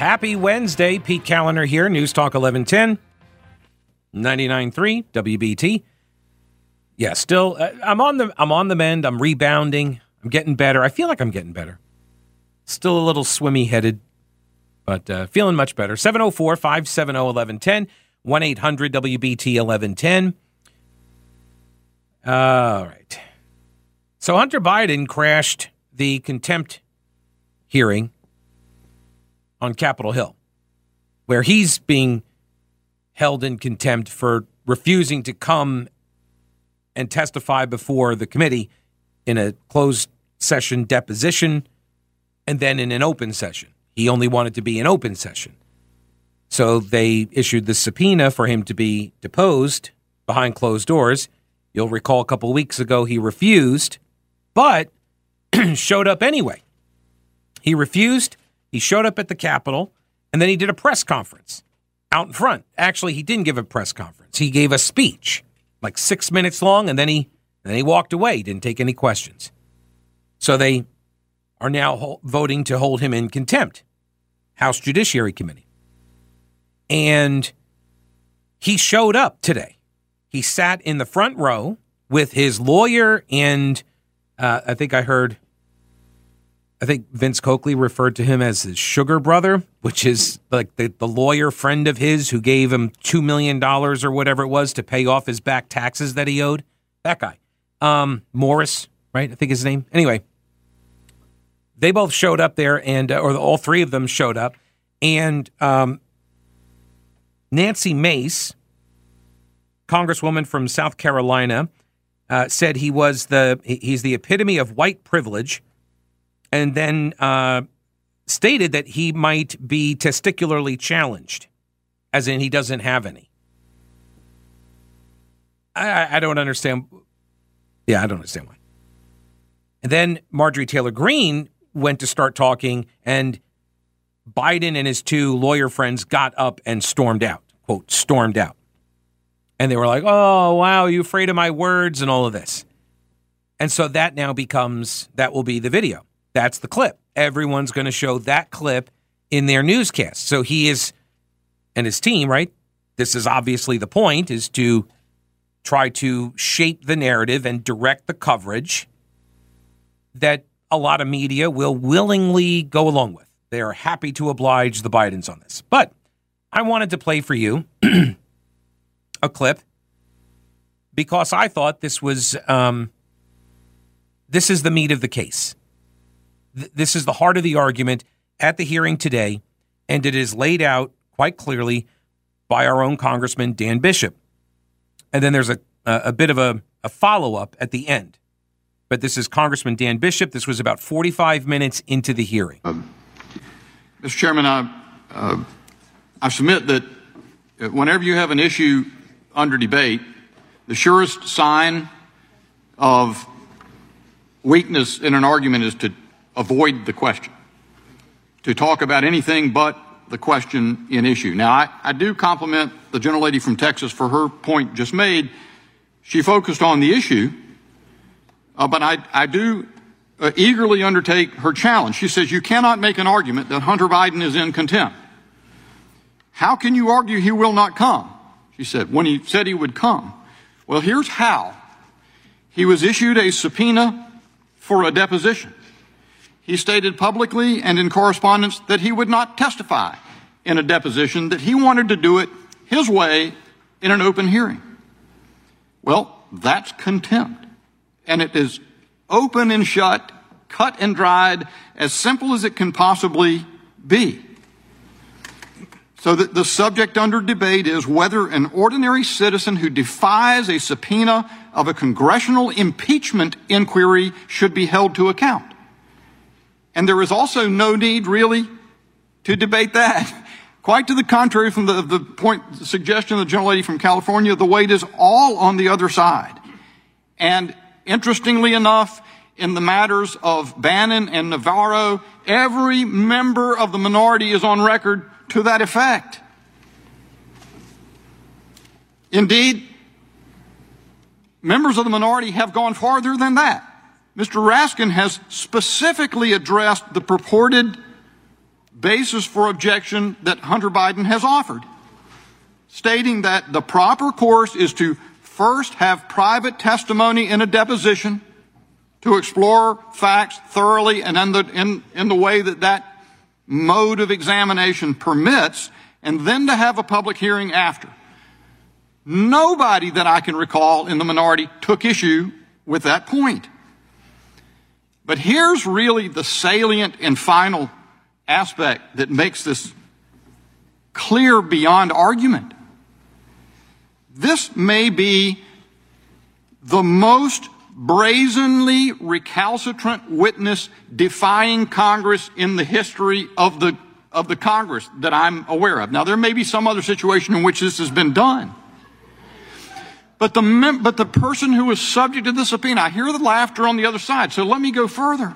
Happy Wednesday, Pete Kaliner here, News Talk 1110, 99.3 WBT. Yeah, still, uh, I'm on the I'm on the mend. I'm rebounding. I'm getting better. I feel like I'm getting better. Still a little swimmy headed, but uh, feeling much better. 704 570 1110, 1 800 WBT 1110. All right. So Hunter Biden crashed the contempt hearing on Capitol Hill, where he's being held in contempt for refusing to come and testify before the committee in a closed session deposition and then in an open session. He only wanted to be in open session. So they issued the subpoena for him to be deposed behind closed doors. You'll recall a couple weeks ago he refused, but showed up anyway. He refused he showed up at the Capitol and then he did a press conference out in front. Actually, he didn't give a press conference. He gave a speech, like six minutes long, and then he then he walked away. He didn't take any questions. So they are now voting to hold him in contempt. House Judiciary Committee. And he showed up today. He sat in the front row with his lawyer and uh, I think I heard I think Vince Coakley referred to him as his sugar brother, which is like the, the lawyer friend of his who gave him $2 million or whatever it was to pay off his back taxes that he owed. That guy. Um, Morris, right? I think his name. Anyway, they both showed up there, and uh, or all three of them showed up. And um, Nancy Mace, Congresswoman from South Carolina, uh, said he was the he's the epitome of white privilege and then uh, stated that he might be testicularly challenged, as in he doesn't have any. I, I don't understand. Yeah, I don't understand why. And then Marjorie Taylor Greene went to start talking, and Biden and his two lawyer friends got up and stormed out. Quote, stormed out. And they were like, oh, wow, you afraid of my words and all of this. And so that now becomes, that will be the video. That's the clip. Everyone's going to show that clip in their newscast. So he is, and his team, right? This is obviously the point, is to try to shape the narrative and direct the coverage that a lot of media will willingly go along with. They are happy to oblige the Bidens on this. But I wanted to play for you a clip because I thought this was um, this is the meat of the case. Th- this is the heart of the argument at the hearing today, and it is laid out quite clearly by our own Congressman Dan Bishop. And then there's a, a, bit of a, a follow up at the end. But this is Congressman Dan Bishop. This was about 45 minutes into the hearing. Uh, Mr. Chairman, I, uh, I submit that whenever you have an issue under debate, the surest sign of weakness in an argument is to avoid the question, to talk about anything but the question in issue. Now, I, I do compliment the gentlelady from Texas for her point just made. She focused on the issue, uh, but I, I do uh, eagerly undertake her challenge. She says, You cannot make an argument that Hunter Biden is in contempt. How can you argue he will not come? She said, when he said he would come. Well, here's how. He was issued a subpoena for a deposition. He stated publicly and in correspondence that he would not testify in a deposition, that he wanted to do it his way in an open hearing. Well, that's contempt. And it is open and shut, cut and dried, as simple as it can possibly be. So that the subject under debate is whether an ordinary citizen who defies a subpoena of a congressional impeachment inquiry should be held to account. And there is also no need, really, to debate that. Quite to the contrary from the, the point, the suggestion of the gentlelady from California, the weight is all on the other side. And interestingly enough, in the matters of Bannon and Navarro, every member of the minority is on record to that effect. Indeed, members of the minority have gone farther than that. Mr. Raskin has specifically addressed the purported basis for objection that Hunter Biden has offered, stating that the proper course is to first have private testimony in a deposition to explore facts thoroughly and in the, in, in the way that that mode of examination permits, and then to have a public hearing after. Nobody that I can recall in the minority took issue with that point. But here's really the salient and final aspect that makes this clear beyond argument. This may be the most brazenly recalcitrant witness defying Congress in the history of the, of the Congress that I'm aware of. Now, there may be some other situation in which this has been done. But the, mem- but the person who is subject to the subpoena, I hear the laughter on the other side. So let me go further.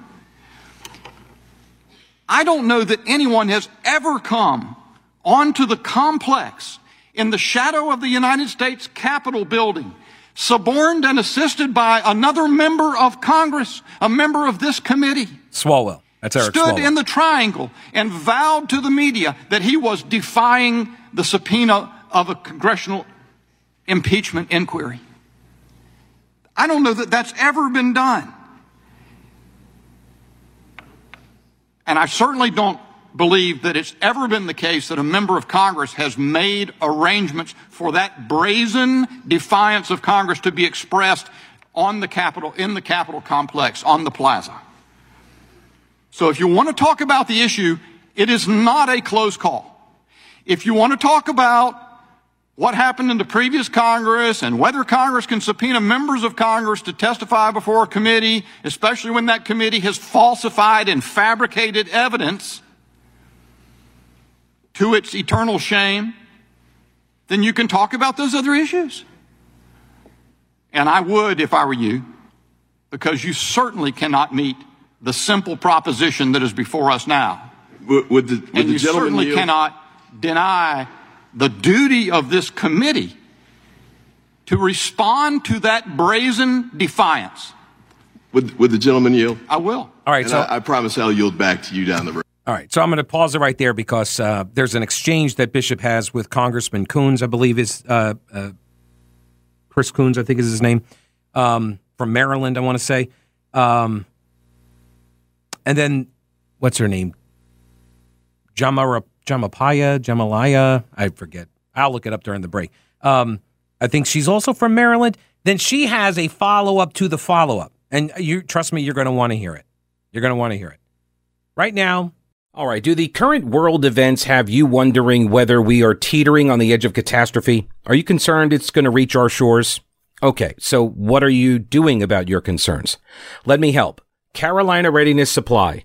I don't know that anyone has ever come onto the complex in the shadow of the United States Capitol building, suborned and assisted by another member of Congress, a member of this committee. Swalwell. That's Eric Stood Swalwell. in the triangle and vowed to the media that he was defying the subpoena of a congressional impeachment inquiry. I don't know that that's ever been done. And I certainly don't believe that it's ever been the case that a member of Congress has made arrangements for that brazen defiance of Congress to be expressed on the Capitol, in the Capitol complex, on the plaza. So if you want to talk about the issue, it is not a close call. If you want to talk about what happened in the previous Congress and whether Congress can subpoena members of Congress to testify before a committee, especially when that committee has falsified and fabricated evidence to its eternal shame, then you can talk about those other issues. And I would if I were you, because you certainly cannot meet the simple proposition that is before us now. Would, would the, would And you certainly yield? cannot deny the duty of this committee to respond to that brazen defiance. Would, would the gentleman yield? I will. All right, And so I, I promise I'll yield back to you down the road. all right, so I'm going to pause it right there because uh, there's an exchange that Bishop has with Congressman Coons, I believe is uh, uh, Chris Coons, I think is his name, um, from Maryland. I want to say, um, and then what's her name? Jamara, Jamapaya, Jamalaya, I forget. I'll look it up during the break. Um, I think she's also from Maryland. Then she has a follow up to the follow up, and you trust me, you're going to want to hear it. You're going to want to hear it. Right now, All right. Do the current world events have you wondering whether we are teetering on the edge of catastrophe? Are you concerned it's going to reach our shores? Okay. So what are you doing about your concerns? Let me help. Carolina Readiness Supply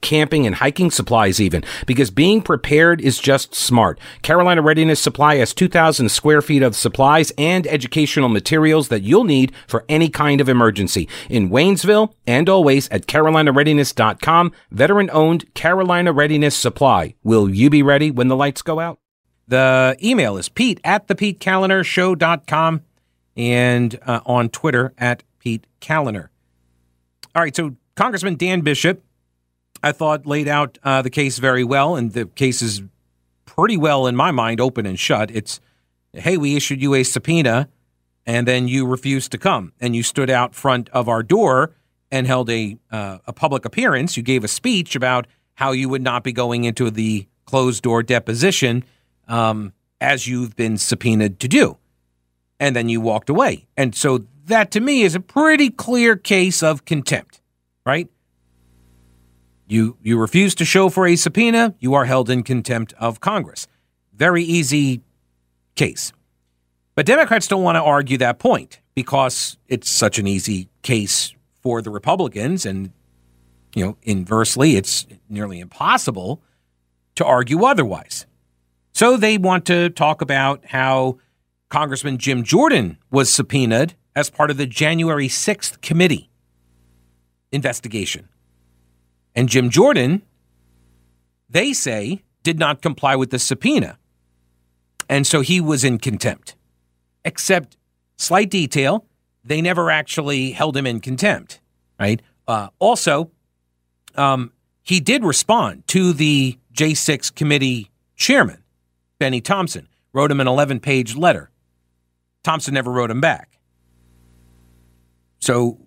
camping and hiking supplies even, because being prepared is just smart. Carolina Readiness Supply has 2,000 square feet of supplies and educational materials that you'll need for any kind of emergency. In Waynesville and always at carolinareadiness.com, veteran owned Carolina Readiness Supply. Will you be ready when the lights go out? the email is pete at the Pete and uh, on Twitter at Pete Kaliner. All right, so Congressman Dan Bishop, I thought laid out uh, the case very well, and the case is pretty well, in my mind, open and shut. It's, hey, we issued you a subpoena, and then you refused to come, and you stood out front of our door and held a uh, a public appearance. You gave a speech about how you would not be going into the closed door deposition um, as you've been subpoenaed to do, and then you walked away. And so that, to me, is a pretty clear case of contempt, right? You you refuse to show for a subpoena, you are held in contempt of Congress. very easy case. But Democrats don't want to argue that point because it's such an easy case for the Republicans. And, you know, inversely, it's nearly impossible to argue otherwise. So they want to talk about how Congressman Jim Jordan was subpoenaed as part of the January 6th committee investigation. And Jim Jordan, they say, did not comply with the subpoena. And so he was in contempt. Except, slight detail, they never actually held him in contempt, right? Uh, also, um, he did respond to the J6 committee chairman, Benny Thompson, wrote him an 11 page letter. Thompson never wrote him back. So,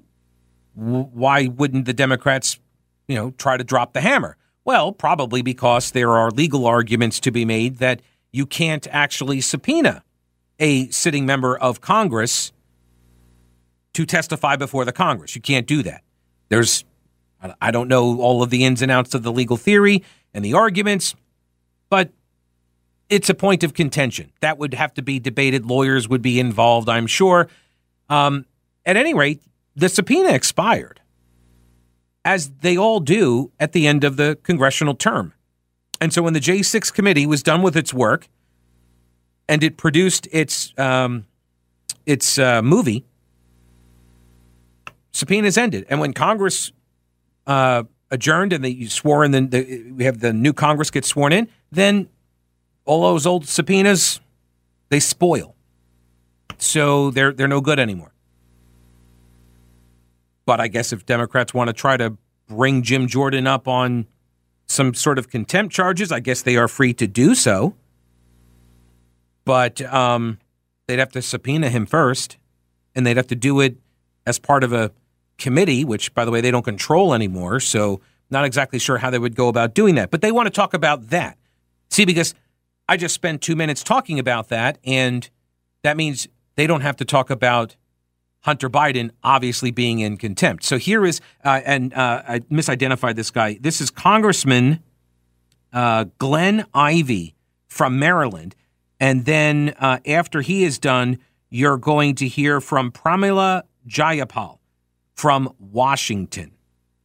w- why wouldn't the Democrats, you know, try to drop the hammer? Well, probably because there are legal arguments to be made that you can't actually subpoena a sitting member of Congress to testify before the Congress. You can't do that. There's, I don't know all of the ins and outs of the legal theory and the arguments, but it's a point of contention. That would have to be debated. Lawyers would be involved, I'm sure. Um, at any rate, the subpoena expired, as they all do at the end of the congressional term. And so when the J6 committee was done with its work and it produced its, um, its uh, movie, subpoenas ended. And when Congress uh, adjourned and they swore in, the, the, we have the new Congress get sworn in, then all those old subpoenas they spoil. So they're they're no good anymore. But I guess if Democrats want to try to bring Jim Jordan up on some sort of contempt charges, I guess they are free to do so. But um, they'd have to subpoena him first, and they'd have to do it as part of a committee, which, by the way, they don't control anymore. So, not exactly sure how they would go about doing that. But they want to talk about that. See, because I just spent two minutes talking about that, and that means they don't have to talk about Hunter Biden obviously being in contempt. So here is, uh, and uh, I misidentified this guy. This is Congressman uh, Glenn Ivey from Maryland. And then uh, after he is done, you're going to hear from Pramila Jayapal from Washington,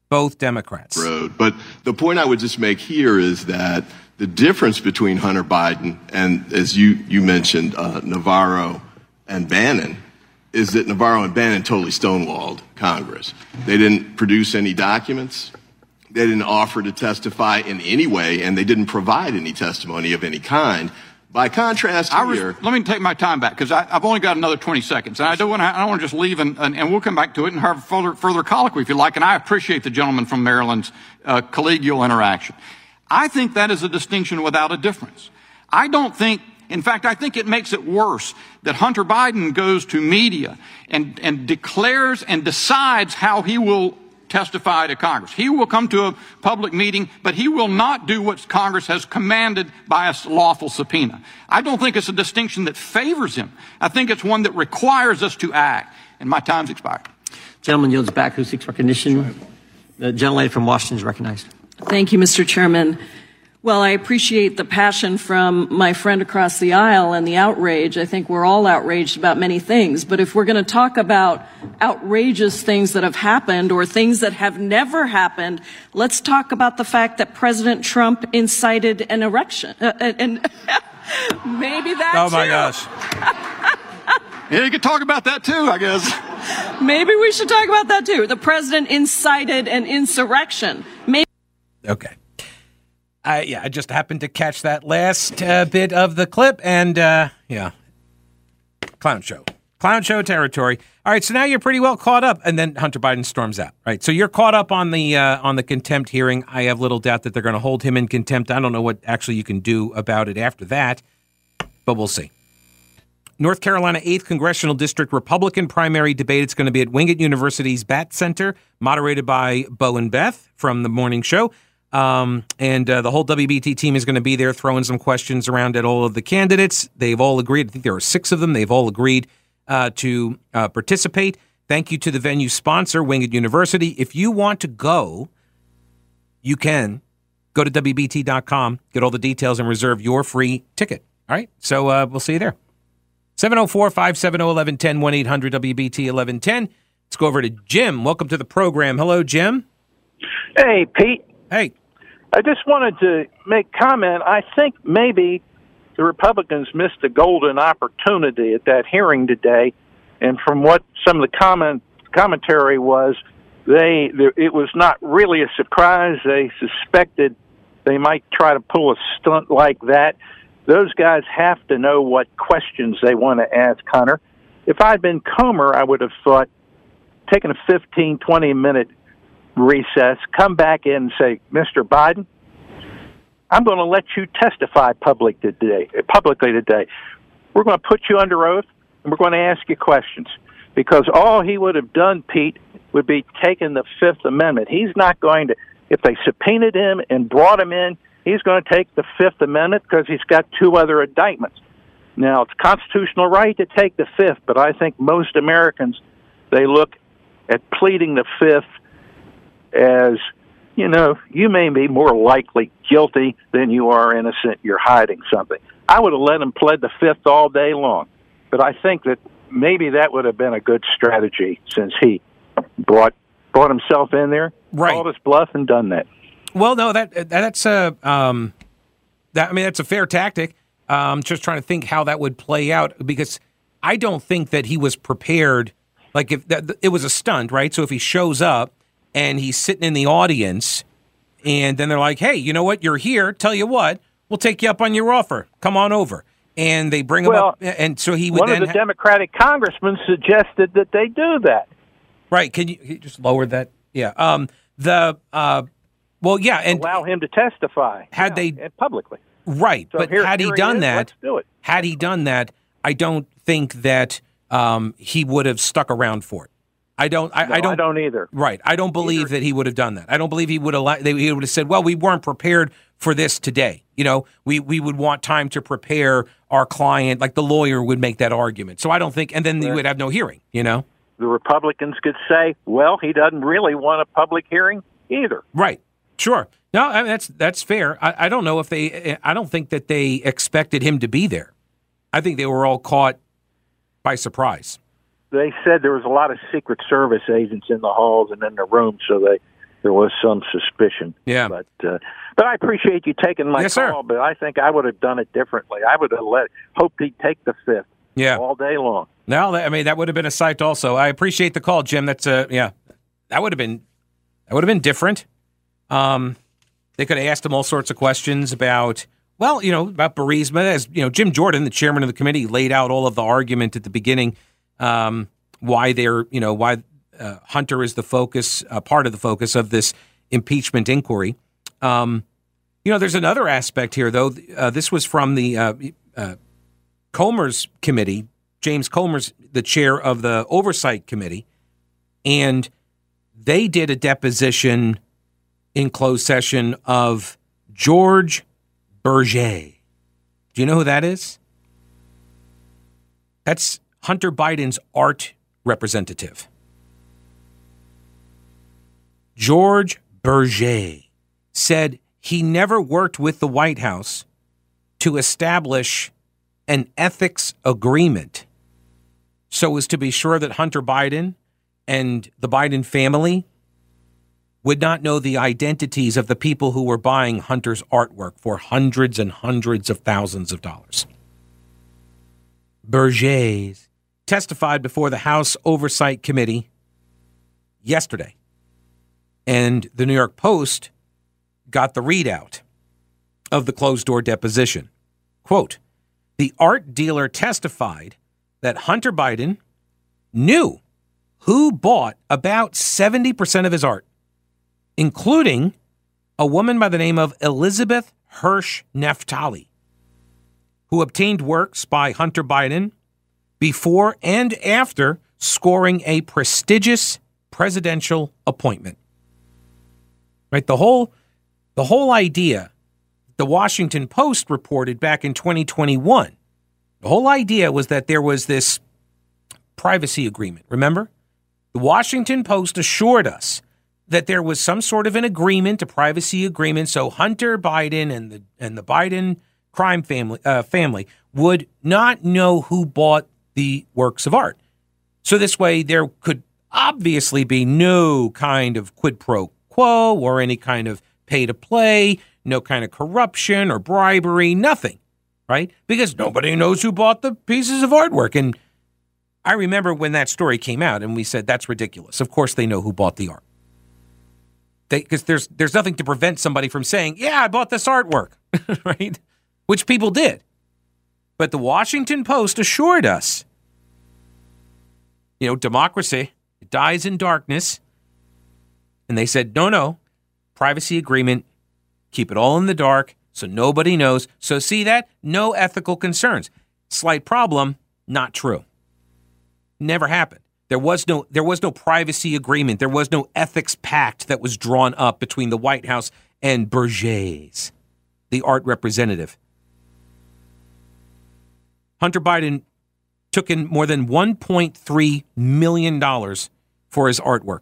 both Democrats. Road. But the point I would just make here is that the difference between Hunter Biden and, as you, you mentioned, uh, Navarro and Bannon is that Navarro and Bannon totally stonewalled Congress. They didn't produce any documents. They didn't offer to testify in any way, and they didn't provide any testimony of any kind. By contrast, here, let me take my time back because I've only got another 20 seconds, and I don't want to. I don't want to just leave, and, and, and, we'll come back to it and have further further colloquy if you like. And I appreciate the gentleman from Maryland's uh, collegial interaction. I think that is a distinction without a difference. I don't think in fact, I think it makes it worse that Hunter Biden goes to media and, and declares and decides how he will testify to Congress. He will come to a public meeting, but he will not do what Congress has commanded by a lawful subpoena. I don't think it's a distinction that favors him. I think it's one that requires us to act. And my time's expired. Gentleman yields back who seeks recognition. The gentlelady from Washington is recognized. Thank you, Mr. Chairman. Well, I appreciate the passion from my friend across the aisle and the outrage. I think we're all outraged about many things. But if we're going to talk about outrageous things that have happened or things that have never happened, let's talk about the fact that President Trump incited an erection. Uh, uh and maybe that. Oh my too. gosh. yeah, you could talk about that too, I guess. Maybe we should talk about that too. The president incited an insurrection. Maybe. Okay. I, yeah, I just happened to catch that last uh, bit of the clip, and uh, yeah, clown show, clown show territory. All right, so now you're pretty well caught up, and then Hunter Biden storms out. Right, so you're caught up on the uh, on the contempt hearing. I have little doubt that they're going to hold him in contempt. I don't know what actually you can do about it after that, but we'll see. North Carolina 8th Congressional District Republican primary debate. It's going to be at Wingate University's Batte Center, moderated by Bo and Beth from the morning show. Um, and uh, the whole WBT team is going to be there throwing some questions around at all of the candidates. They've all agreed. I think there are six of them. They've all agreed uh, to uh, participate. Thank you to the venue sponsor, Wingate University. If you want to go, you can go to WBT.com, get all the details, and reserve your free ticket. All right. So uh, we'll see you there. 704 570 1110 1 800 WBT 1110. Let's go over to Jim. Welcome to the program. Hello, Jim. Hey, Pete. Hey. I just wanted to make comment. I think maybe the Republicans missed a golden opportunity at that hearing today, and from what some of the comment commentary was, they it was not really a surprise. They suspected they might try to pull a stunt like that. Those guys have to know what questions they want to ask Hunter. If I'd been Comer, I would have thought taking a 15, 20 minute recess, come back in and say, Mr. Biden, I'm going to let you testify public today, publicly today. We're going to put you under oath and we're going to ask you questions. Because all he would have done, Pete, would be taking the Fifth Amendment. He's not going to, if they subpoenaed him and brought him in, he's going to take the Fifth Amendment because he's got two other indictments. Now, it's constitutional right to take the Fifth, but I think most Americans, they look at pleading the Fifth as you know, you may be more likely guilty than you are innocent. You're hiding something. I would have let him plead the fifth all day long, but I think that maybe that would have been a good strategy since he brought brought himself in there, right. called his bluff, and done that. Well, no, that that's a um, that I mean that's a fair tactic. Um, just trying to think how that would play out because I don't think that he was prepared. Like if that, it was a stunt, right? So if he shows up and he's sitting in the audience, and then they're like, "Hey, you know what? You're here. Tell you what, we'll take you up on your offer. Come on over." And they bring him well, up, and so he would. One of the ha- Democratic congressmen suggested that they do that. Right? Can you, can you just lower that? Yeah. Um. The. Uh. Well, yeah, and allow him to testify. Had yeah, they publicly? Right, so but here, had he here done is. that, do it. had he done that, I don't think that um, he would have stuck around for it. I don't. I, no, I don't. I don't either. Right. I don't believe either. that he would have done that. I don't believe he would have. He would have said, "Well, we weren't prepared for this today." You know, we we would want time to prepare our client. Like the lawyer would make that argument. So I don't think, and then right. you would have no hearing. You know, the Republicans could say, "Well, he doesn't really want a public hearing either." Right. Sure. No, I mean, that's that's fair. I, I don't know if they. I don't think that they expected him to be there. I think they were all caught by surprise they said there was a lot of Secret Service agents in the halls and in the room, so they there was some suspicion. Yeah, but uh, but I appreciate you taking my yes, call. Sir. But I think I would have done it differently. I would have let hoped he'd take the fifth. Yeah, all day long. No, I mean that would have been a sight. Also, I appreciate the call, Jim. That's uh, yeah, that would have been that would have been different. Um, they could have asked him all sorts of questions about. Well, you know, about Burisma, as you know, Jim Jordan, the chairman of the committee, laid out all of the argument at the beginning um, why they're, you know, why uh, Hunter is the focus, uh, part of the focus of this impeachment inquiry. Um, you know, there's another aspect here, though. Uh, this was from the uh, uh, Comer's committee. James Comer's the chair of the oversight committee, and they did a deposition in closed session of George Berger. Do you know who that is? That's Hunter Biden's art representative. George Berger said he never worked with the White House to establish an ethics agreement so as to be sure that Hunter Biden and the Biden family would not know the identities of the people who were buying Hunter's artwork for hundreds and hundreds of thousands of dollars. Berger's testified before the House Oversight Committee yesterday. And the New York Post got the readout of the closed door deposition. Quote The art dealer testified that Hunter Biden knew who bought about 70% of his art, including a woman by the name of Elizabeth Hirsch Naftali, who obtained works by Hunter Biden before and after scoring a prestigious presidential appointment. Right? The whole the whole idea the Washington Post reported back in 2021. The whole idea was that there was this privacy agreement, remember? The Washington Post assured us that there was some sort of an agreement, a privacy agreement, so Hunter Biden and the and the Biden crime family uh, family would not know who bought the works of art. So this way, there could obviously be no kind of quid pro quo or any kind of pay to play, no kind of corruption or bribery, nothing, right? Because nobody knows who bought the pieces of artwork. And I remember when that story came out, and we said that's ridiculous. Of course, they know who bought the art. Because there's there's nothing to prevent somebody from saying, "Yeah, I bought this artwork," right? Which people did. But the Washington Post assured us, you know, democracy it dies in darkness. And they said, no, no, privacy agreement, keep it all in the dark so nobody knows. So, see that? No ethical concerns. Slight problem, not true. Never happened. There was no there was no privacy agreement. There was no ethics pact that was drawn up between the White House and Burgess, the art representative. Hunter Biden took in more than $1.3 million for his artwork.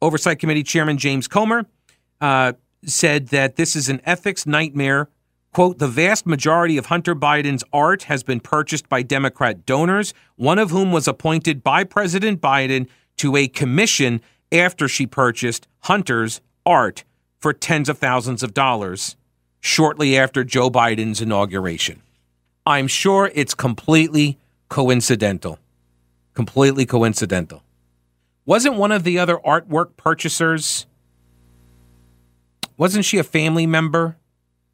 Oversight Committee Chairman James Comer uh, said that this is an ethics nightmare. Quote, the vast majority of Hunter Biden's art has been purchased by Democrat donors, one of whom was appointed by President Biden to a commission after she purchased Hunter's art for tens of thousands of dollars shortly after Joe Biden's inauguration. I'm sure it's completely coincidental. Completely coincidental. Wasn't one of the other artwork purchasers, wasn't she a family member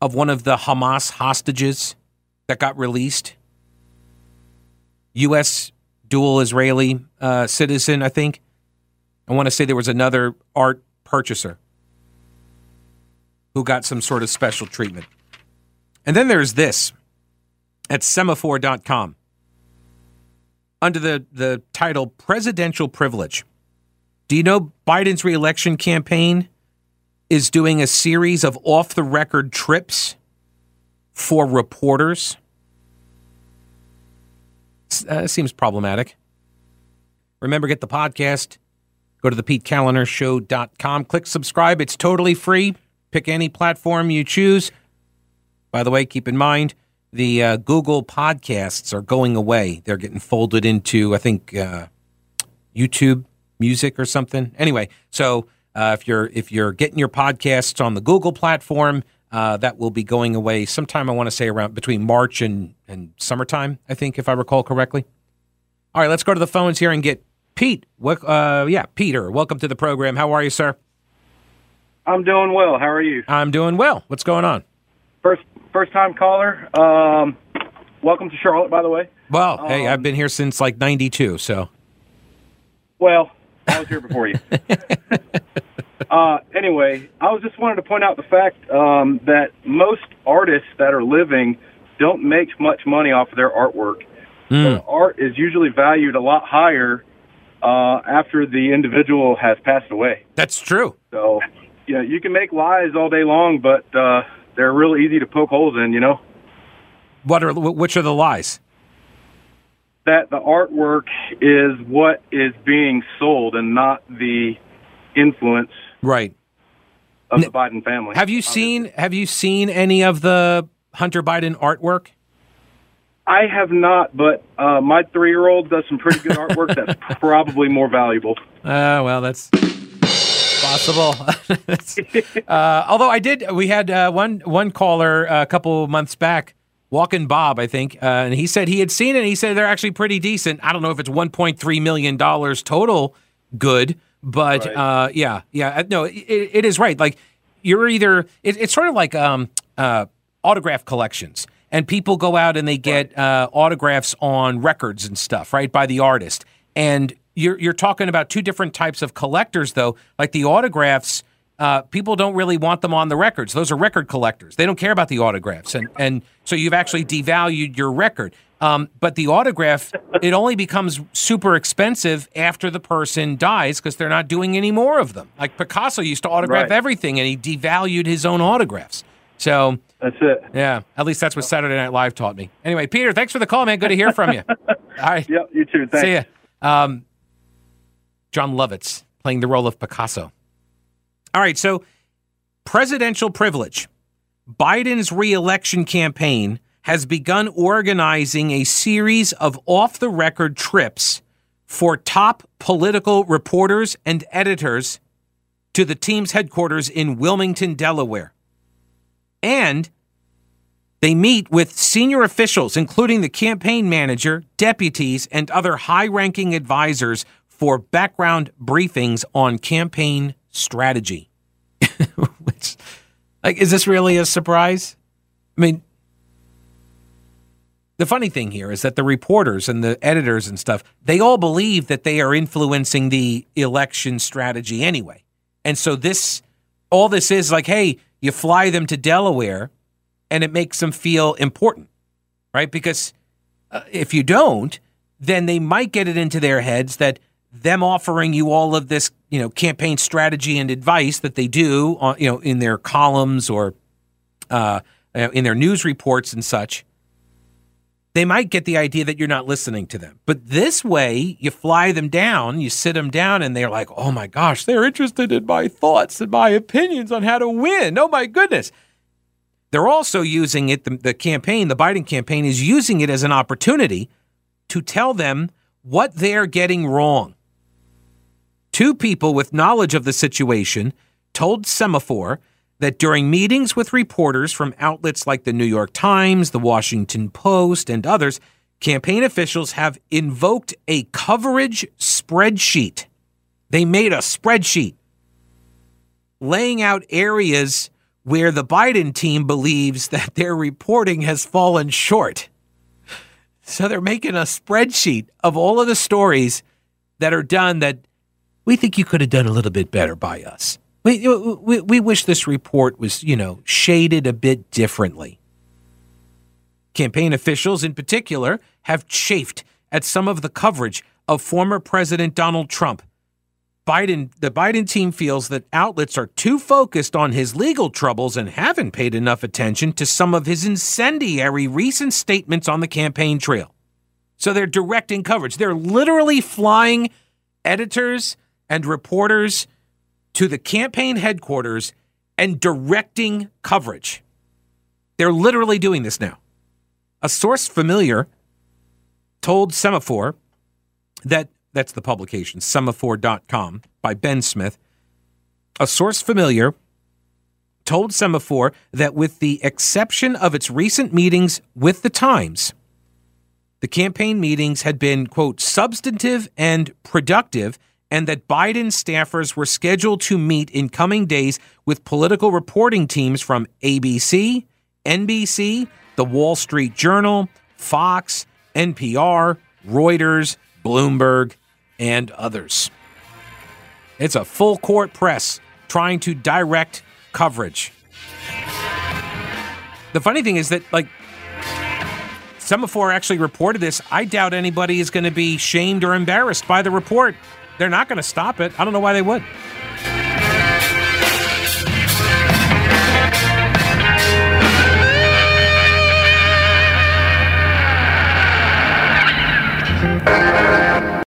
of one of the Hamas hostages that got released? U.S. dual Israeli uh, citizen, I think. I want to say there was another art purchaser who got some sort of special treatment. And then there's this at semafor.com under the, the title Presidential Privilege. Do you know Biden's reelection campaign is doing a series of off the record trips for reporters? Uh, seems problematic. Remember, get the podcast. Go to the Pete PeteKaliner Click subscribe. It's totally free. Pick any platform you choose. By the way, keep in mind, the uh, Google podcasts are going away. They're getting folded into, I think, uh, YouTube Music or something. Anyway, so uh, if you're if you're getting your podcasts on the Google platform, uh, that will be going away sometime. I want to say around between March and and summertime. I think, if I recall correctly. All right, let's go to the phones here and get Pete. What? Uh, yeah, Peter. Welcome to the program. How are you, sir? I'm doing well. How are you? I'm doing well. What's going on? First first time caller. Um, welcome to Charlotte, by the way. Well, um, hey, I've been here since like '92, so. Well, I was here before you. uh, anyway, I was just wanted to point out the fact um, that most artists that are living don't make much money off of their artwork. Mm. So art is usually valued a lot higher uh, after the individual has passed away. That's true. So, you know, you can make lies all day long, but uh, they're real easy to poke holes in. You know. What are which are the lies? that the artwork is what is being sold and not the influence right of the Biden family. Have you obviously. seen have you seen any of the Hunter Biden artwork? I have not, but uh, my three year old does some pretty good artwork that's probably more valuable. Uh, well, that's possible. uh, although I did, we had uh, one one caller a couple months back Walking Bob, I think, uh, and he said he had seen it. he said they're actually pretty decent. I don't know if it's 1.3 million dollars total good, but right. uh, yeah, yeah, uh, no, it, it is right. Like you're either it, it's sort of like um, uh, autograph collections, and people go out and they get. Uh, autographs on records and stuff, right, by the artist, and you're you're talking about two different types of collectors, though. Like the autographs uh, people don't really want them on the records. Those are record collectors. They don't care about the autographs, and and so you've actually devalued your record. Um, but the autograph, it only becomes super expensive after the person dies because they're not doing any more of them. Like Picasso used to autograph right. everything, and he devalued his own autographs. So that's it. Yeah, at least that's what Saturday Night Live taught me. Anyway, Peter, thanks for the call, man. Good to hear from you. All right. Yep, you too. Thanks. See ya. Um, Jon Lovitz playing the role of Picasso. All right, so presidential privilege. Biden's reelection campaign has begun organizing a series of off the record trips for top political reporters and editors to the team's headquarters in Wilmington, Delaware. And they meet with senior officials, including the campaign manager, deputies, and other high ranking advisors for background briefings on campaign strategy. Which, like, is this really a surprise? I mean, the funny thing here is that the reporters and the editors and stuff, they all believe that they are influencing the election strategy anyway. And so this, all this is like, hey, you fly them to Delaware and it makes them feel important, right? Because uh, if you don't, then they might get it into their heads that them offering you all of this, you know, campaign strategy and advice that they do, on, you know, in their columns or uh, in their news reports and such, they might get the idea that you're not listening to them. But this way, you fly them down, you sit them down, and they're like, oh my gosh, they're interested in my thoughts and my opinions on how to win. Oh my goodness. They're also using it, the, the campaign, the Biden campaign is using it as an opportunity to tell them what they're getting wrong. Two people with knowledge of the situation told Semafor that during meetings with reporters from outlets like the New York Times, the Washington Post, and others, campaign officials have invoked a coverage spreadsheet. They made a spreadsheet laying out areas where the Biden team believes that their reporting has fallen short. So they're making a spreadsheet of all of the stories that are done that we think you could have done a little bit better by us. We, we, we wish this report was, you know, shaded a bit differently. Campaign officials, in particular, have chafed at some of the coverage of former President Donald Trump. Biden, the Biden team feels that outlets are too focused on his legal troubles and haven't paid enough attention to some of his incendiary recent statements on the campaign trail. So they're directing coverage. They're literally flying editors and reporters to the campaign headquarters and directing coverage. They're literally doing this now. A source familiar told Semafor that that's the publication, semafor.com by Ben Smith. A source familiar told Semafor that with the exception of its recent meetings with the Times, the campaign meetings had been, quote, substantive and productive and that Biden staffers were scheduled to meet in coming days with political reporting teams from ABC, NBC, The Wall Street Journal, Fox, NPR, Reuters, Bloomberg, and others. It's a full court press trying to direct coverage. The funny thing is that, like, Semafor actually reported this. I doubt anybody is going to be shamed or embarrassed by the report. They're not going to stop it. I don't know why they would.